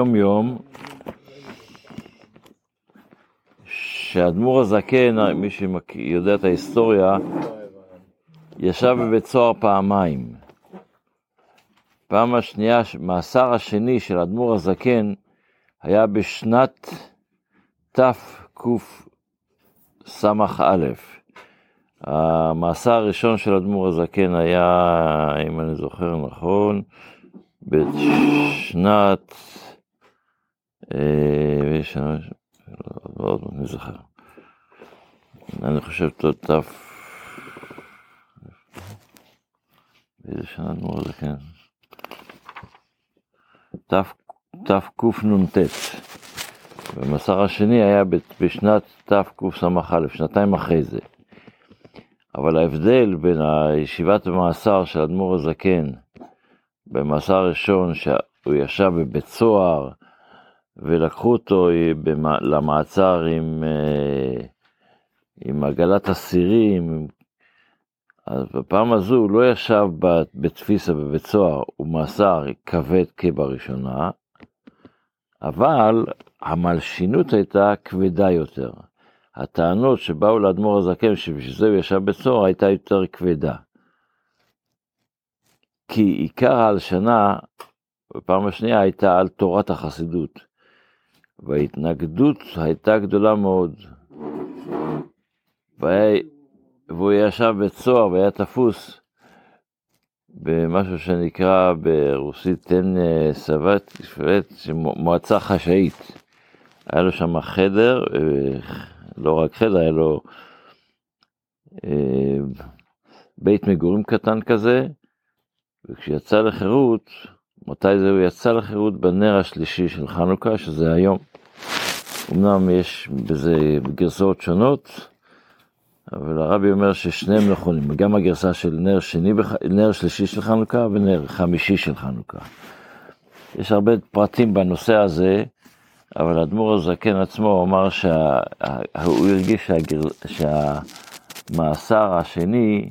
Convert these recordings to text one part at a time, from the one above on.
יום יום, שהאדמו"ר הזקן, מי שיודע את ההיסטוריה, ישב בבית סוהר פעמיים. פעם השנייה, מאסר השני של האדמו"ר הזקן היה בשנת תקס"א. המאסר הראשון של האדמו"ר הזקן היה, אם אני זוכר נכון, בשנת, אה, לא, אני זוכר, אני חושב ת', באיזה שנה אדמו"ר הזקן? תקנ"ט. והמסר השני היה בשנת תקס"א, שנתיים אחרי זה. אבל ההבדל בין הישיבת המאסר של אדמו"ר הזקן במאסר הראשון, שהוא ישב בבית סוהר, ולקחו אותו למעצר עם, אה, עם עגלת אסירים, אז בפעם הזו הוא לא ישב בתפיסה בבית סוהר, הוא מאסר כבד כבראשונה, אבל המלשינות הייתה כבדה יותר. הטענות שבאו לאדמו"ר הזקן, שבשביל זה הוא ישב בבית סוהר, הייתה יותר כבדה. כי עיקר ההלשנה, בפעם השנייה, הייתה על תורת החסידות. וההתנגדות הייתה גדולה מאוד. והיה, והוא ישב בבית סוהר והיה תפוס במשהו שנקרא ברוסית תן אה, סבת, מועצה חשאית. היה לו שם חדר, אה, לא רק חדר, היה לו אה, בית מגורים קטן כזה, וכשיצא לחירות, מתי זה הוא יצא לחירות? בנר השלישי של חנוכה, שזה היום. אמנם יש בזה גרסאות שונות, אבל הרבי אומר ששניהם נכונים, גם הגרסה של נר, שני, נר שלישי של חנוכה ונר חמישי של חנוכה. יש הרבה פרטים בנושא הזה, אבל האדמו"ר הזקן עצמו אמר שהוא שה... הרגיש שהגר... שהמאסר השני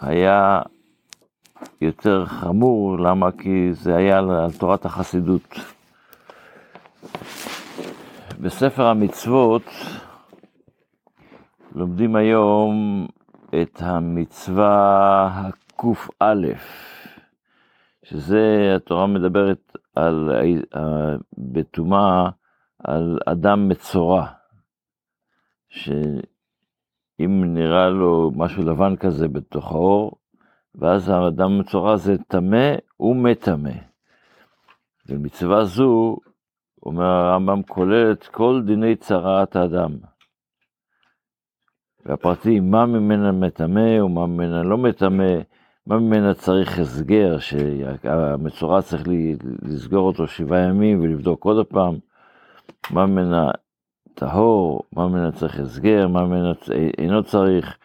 היה יותר חמור, למה? כי זה היה על תורת החסידות. בספר המצוות לומדים היום את המצווה הקא, שזה התורה מדברת על, בטומאה על אדם מצורע, שאם נראה לו משהו לבן כזה בתוך האור, ואז האדם מצורע זה טמא ומטמא. ומצווה זו, אומר הרמב"ם, כוללת כל דיני צרעת האדם. והפרטים, מה ממנה מטמא ומה ממנה לא מטמא, מה ממנה צריך הסגר, שהמצורע צריך לסגור אותו שבעה ימים ולבדוק עוד פעם, מה ממנה טהור, מה ממנה צריך הסגר, מה ממנה אינו צריך,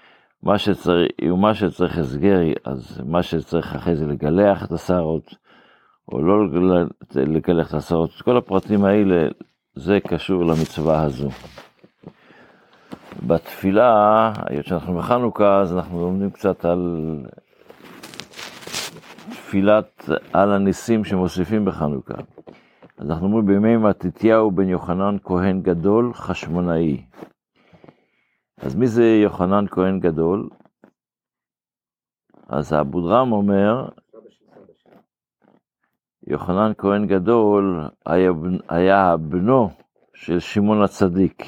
מה שצריך, ומה שצריך הסגר, אז מה שצריך אחרי זה לגלח את השערות, או לא לגלח את השערות, כל הפרטים האלה, זה קשור למצווה הזו. בתפילה, היות שאנחנו בחנוכה, אז אנחנו לומדים קצת על תפילת על הניסים שמוסיפים בחנוכה. אז אנחנו אומרים בימי מתתיהו בן יוחנן כהן גדול חשמונאי. אז מי זה יוחנן כהן גדול? אז האבודרם אומר, יוחנן כהן גדול היה, היה בנו של שמעון הצדיק.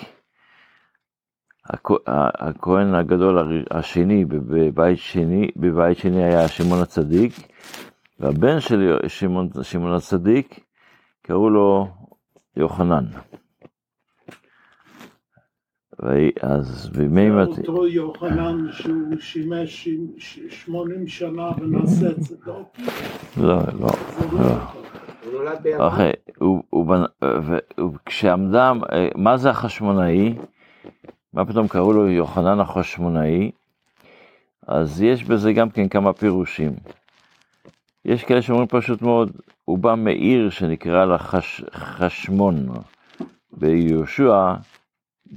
הכהן הגדול השני בבית שני, בבית שני היה שמעון הצדיק, והבן של שמעון הצדיק קראו לו יוחנן. אז בימי... זה אותו יוחנן שהוא שימש 80 שנה ונעשה את זה, לא? לא, לא. אוקיי, כשעמדה, מה זה החשמונאי? מה פתאום קראו לו יוחנן החשמונאי? אז יש בזה גם כן כמה פירושים. יש כאלה שאומרים פשוט מאוד, הוא בא מעיר שנקרא לה חש, חשמון. ביהושע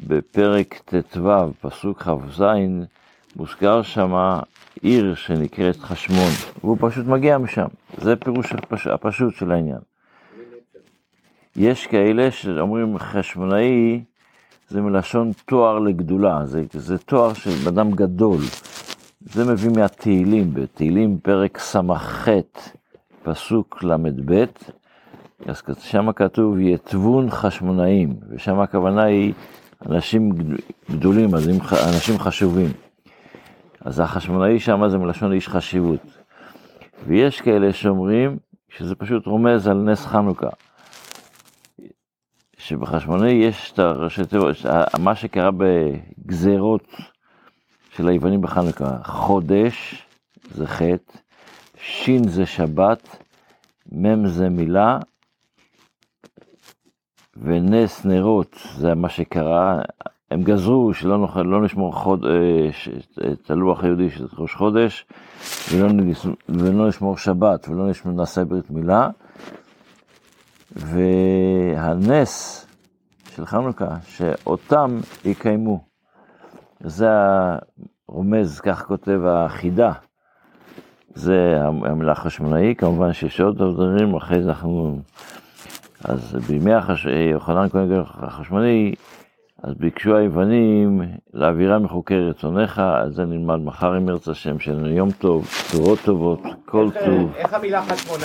בפרק ט"ו, פסוק כ"ז, מוזכר שמה עיר שנקראת חשמון, והוא פשוט מגיע משם. זה פירוש הפש... הפשוט של העניין. יש כאלה שאומרים חשמונאי זה מלשון תואר לגדולה, זה, זה תואר של אדם גדול. זה מביא מהתהילים, בתהילים פרק ס"ח, פסוק ל"ב, אז שם כתוב יתבון חשמונאים, ושם הכוונה היא אנשים גדולים, אז אנשים חשובים. אז החשמונאי שם זה מלשון איש חשיבות. ויש כאלה שאומרים שזה פשוט רומז על נס חנוכה. שבחשמונאי יש את הראשי תיבות, מה שקרה בגזרות של היוונים בחנוכה, חודש זה חטא, שין זה שבת, מ' זה מילה, ונס נרות זה מה שקרה, הם גזרו שלא נוכל, לא נשמור חוד, אה, את הלוח היהודי של ראש חודש, ולא, ולא נשמור שבת, ולא נשמור, נעשה ברית מילה, והנס של חנוכה, שאותם יקיימו. זה הרומז, כך כותב החידה. זה המילה חשמונאי, כמובן שיש עוד דברים, אחרי זה אנחנו... אז בימי החש... יוחנן כהן החשמונאי, אז ביקשו היוונים להעבירה מחוקי רצונך, על זה נלמד מחר אם ירצה השם, שלנו יום טוב, צורות טובות, כל טוב. איך המילה חשמונאי?